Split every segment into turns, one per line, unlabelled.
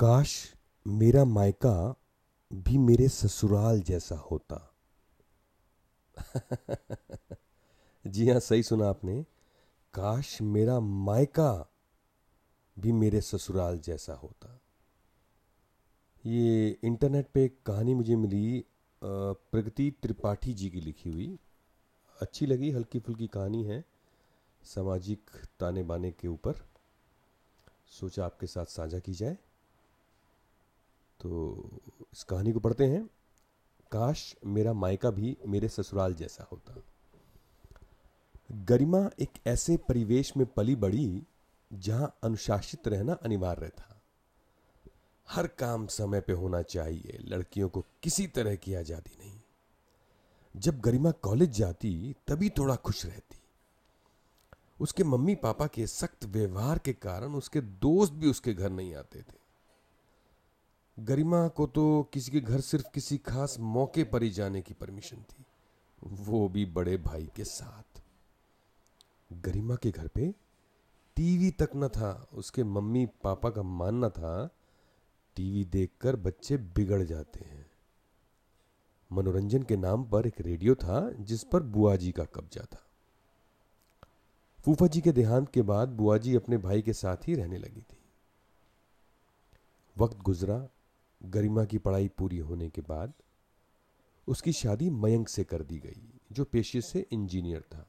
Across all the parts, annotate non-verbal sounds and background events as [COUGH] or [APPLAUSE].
काश मेरा मायका भी मेरे ससुराल जैसा होता। [LAUGHS] जी हाँ सही सुना आपने। काश मेरा मायका भी मेरे ससुराल जैसा होता। ये इंटरनेट पे एक कहानी मुझे मिली प्रगति त्रिपाठी जी की लिखी हुई। अच्छी लगी हल्की फुल्की कहानी है, सामाजिक ताने बाने के ऊपर। सोचा आपके साथ साझा की जाए। तो इस कहानी को पढ़ते हैं। काश मेरा मायका भी मेरे ससुराल जैसा होता। गरिमा एक ऐसे परिवेश में पली बड़ी, जहाँ अनुशासित रहना अनिवार्य था। हर काम समय पे होना चाहिए, लड़कियों को किसी तरह की आज़ादी नहीं। जब गरिमा कॉलेज जाती, तभी थोड़ा खुश रहती। उसके मम्मी पापा के सख्त व्यवहार के कारण उसके दोस्त भी उसके घर नहीं आते थे। गरिमा को तो किसी के घर सिर्फ़ किसी खास मौके पर ही जाने की परमिशन थी। वो भी बड़े भाई के साथ। गरिमा के घर पे टीवी तक न था, उसके मम्मी पापा का मानना था, टीवी देखकर बच्चे बिगड़ जाते हैं। मनोरंजन के नाम पर एक रेडियो था, जिस पर बुआ जी का कब्जा था। फूफा जी के देहांत के बाद बुआ जी अपने भाई के साथ ही रहने लगी थी। वक्त गुजरा गरिमा की पढ़ाई पूरी होने के बाद उसकी शादी मयंक से कर दी गई, जो पेशे से इंजीनियर था।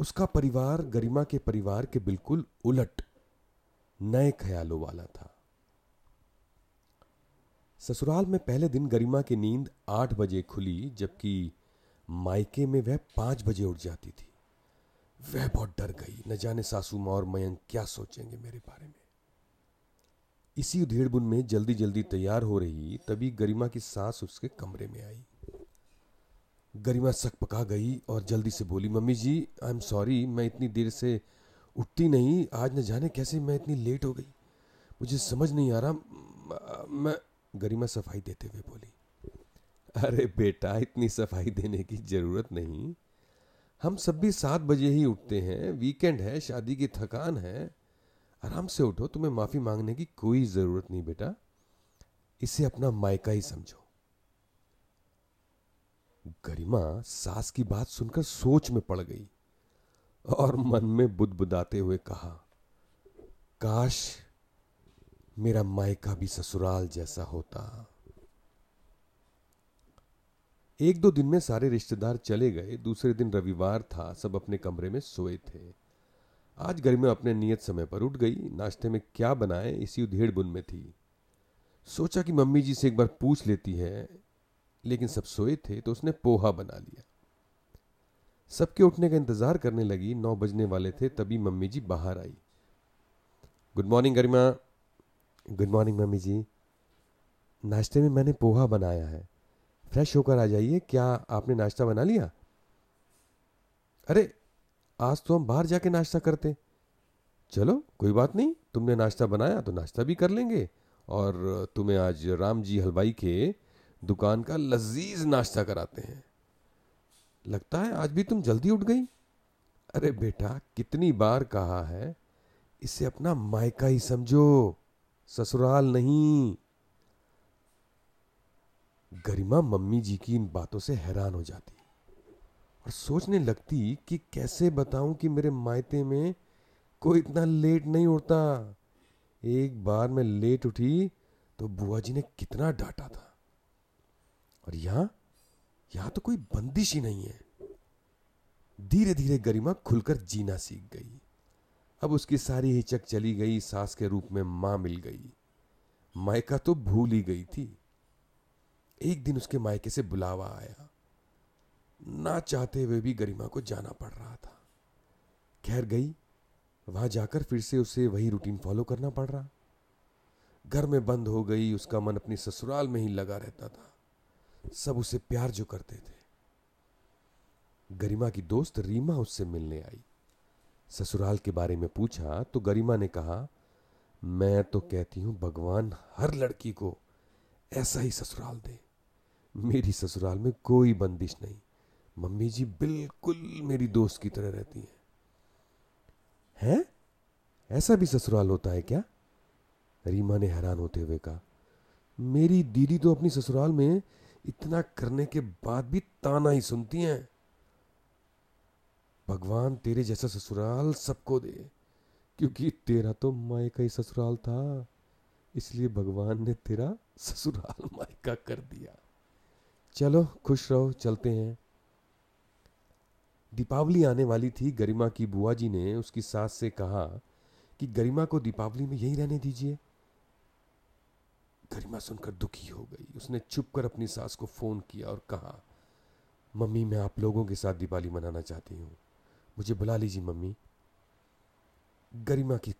उसका परिवार, गरिमा के परिवार के बिल्कुल उलट, नए ख्यालों वाला था। ससुराल में पहले दिन गरिमा की नींद आठ बजे खुली, जबकि मायके में वह पाँच बजे उठ जाती थी। वह बहुत डर गई, न जाने सासू माँ और मयंक क्या सोचेंगे मेरे बारे में। इसी उधेड़बुन में जल्दी जल्दी तैयार हो रही, तभी गरिमा की सास उसके कमरे में आई। गरिमा सक पका गई और जल्दी से बोली, mummy ji I am sorry मैं इतनी देर से उठती नहीं, आज न जाने कैसे मैं इतनी लेट हो गई। मुझे समझ नहीं आ रहा, मैं गरिमा सफ़ाई देते हुए बोली, अरे बेटा, इतनी सफ़ाई देने की ज़रूरत नहीं। हम सब भी सात बजे ही उठते हैं वीकेंड है, शादी की थकान है। आराम से उठो, तुम्हें माफ़ी मांगने की कोई ज़रूरत नहीं बेटा। इसे अपना मायका ही समझो। गरिमा सास की बात सुनकर सोच में पड़ गई और मन में बुदबुदाते हुए कहा, काश मेरा मायका भी ससुराल जैसा होता। एक दो दिन में सारे रिश्तेदार चले गए, दूसरे दिन रविवार था, सब अपने कमरे में सोए थे। आज गर्मी अपने नियत समय पर उठ गई। नाश्ते में क्या बनाए? इसी उधेड़ बुन में थी। सोचा कि मम्मी जी से एक बार पूछ लेती है, लेकिन सब सोए थे तो उसने पोहा बना लिया। सबके उठने का इंतज़ार करने लगी। नौ बजने वाले थे, तभी मम्मी जी बाहर आई। Good morning, Garima. Good morning, mummy जी। नाश्ते में मैंने पोहा बनाया है। फ्रेश होकर आ जाइए। क्या आपने नाश्ता बना लिया? अरे आज तो हम बाहर जाके नाश्ता करते चलो, कोई बात नहीं, तुमने नाश्ता बनाया तो नाश्ता भी कर लेंगे। और तुम्हें आज राम जी हलवाई के दुकान का लजीज नाश्ता कराते हैं। लगता है आज भी तुम जल्दी उठ गई। अरे बेटा, कितनी बार कहा है, इसे अपना मायका ही समझो, ससुराल नहीं। गरिमा मम्मी जी की इन बातों से हैरान हो जाती और सोचने लगती कि कैसे बताऊँ कि मेरे मायते में कोई इतना लेट नहीं उठता। एक बार मैं लेट उठी तो बुआ जी ने कितना डांटा था। और यहाँ यहाँ तो कोई बंदिश ही नहीं है। धीरे धीरे गरिमा खुलकर जीना सीख गई। अब उसकी सारी हिचक चली गई, सास के रूप में माँ मिल गई। मायका तो भूल ही गई थी। एक दिन उसके मायके से बुलावा आया। ना चाहते हुए भी गरिमा को जाना पड़ रहा था। खैर गई, वहाँ जाकर फिर से उसे वही रूटीन फॉलो करना पड़ रहा। घर में बंद हो गई, उसका मन अपनी ससुराल में ही लगा रहता था। सब उसे प्यार जो करते थे। गरिमा की दोस्त रीमा उससे मिलने आई। ससुराल के बारे में पूछा तो गरिमा ने कहा, मैं तो कहती हूँ, भगवान हर लड़की को ऐसा ही ससुराल दे। मेरी ससुराल में कोई बंदिश नहीं। मम्मी जी बिल्कुल मेरी दोस्त की तरह रहती हैं। हैं? ऐसा भी ससुराल होता है क्या? रीमा ने हैरान होते हुए कहा, मेरी दीदी तो अपनी ससुराल में इतना करने के बाद भी ताना ही सुनती हैं। भगवान तेरे जैसा ससुराल सबको दे, क्योंकि तेरा तो माए का ही ससुराल था, इसलिए भगवान ने तेरा ससुराल मायका कर दिया। चलो, खुश रहो, चलते हैं। दीपावली आने वाली थी, गरिमा की बुआ जी ने उसकी सास से कहा कि गरिमा को दीपावली में यहीं रहने दीजिए। गरिमा सुनकर दुखी हो गई। उसने चुप कर अपनी सास को फ़ोन किया और कहा, मम्मी, मैं आप लोगों के साथ दिवाली मनाना चाहती हूँ। मुझे बुला लीजिए, मम्मी। गरिमा की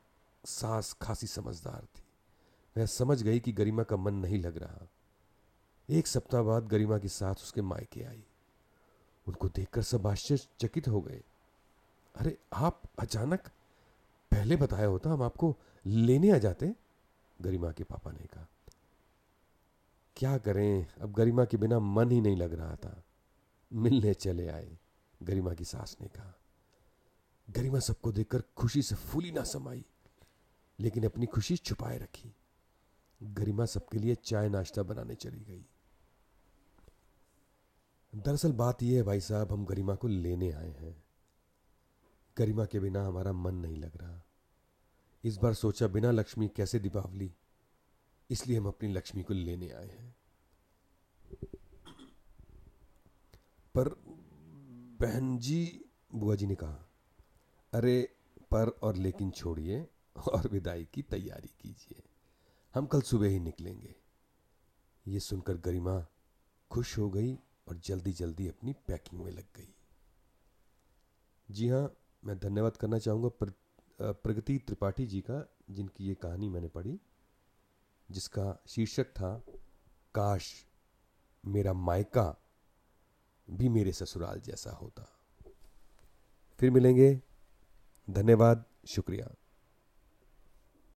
सास खासी समझदार थी। वह समझ गई कि गरिमा का मन नहीं लग रहा। एक सप्ताह बाद गरिमा की सास उसके मायके आई। उनको देखकर सब आश्चर्यचकित हो गए। अरे, आप अचानक पहले बताया होता हम आपको लेने आ जाते? गरिमा के पापा ने कहा। क्या करें, अब गरिमा के बिना मन ही नहीं लग रहा था। मिलने चले आए, गरिमा की सास ने कहा। गरिमा सबको देखकर खुशी से फूली ना समाई, लेकिन अपनी खुशी छुपाए रखी। गरिमा सबके लिए चाय नाश्ता बनाने चली गई। दरअसल बात यह है भाई साहब, हम गरिमा को लेने आए हैं। गरिमा के बिना हमारा मन नहीं लग रहा। इस बार सोचा बिना लक्ष्मी कैसे दीपावली, इसलिए हम अपनी लक्ष्मी को लेने आए हैं। पर बहन जी, बुआ जी ने कहा, अरे, पर और लेकिन छोड़िए और विदाई की तैयारी कीजिए। हम कल सुबह ही निकलेंगे। ये सुनकर गरिमा खुश हो गई। और जल्दी जल्दी अपनी पैकिंग में लग गई। जी हाँ मैं धन्यवाद करना चाहूँगा प्र, प्रगति त्रिपाठी जी का जिनकी ये कहानी मैंने पढ़ी जिसका शीर्षक था काश मेरा मायका भी मेरे ससुराल जैसा होता। फिर मिलेंगे। धन्यवाद शुक्रिया।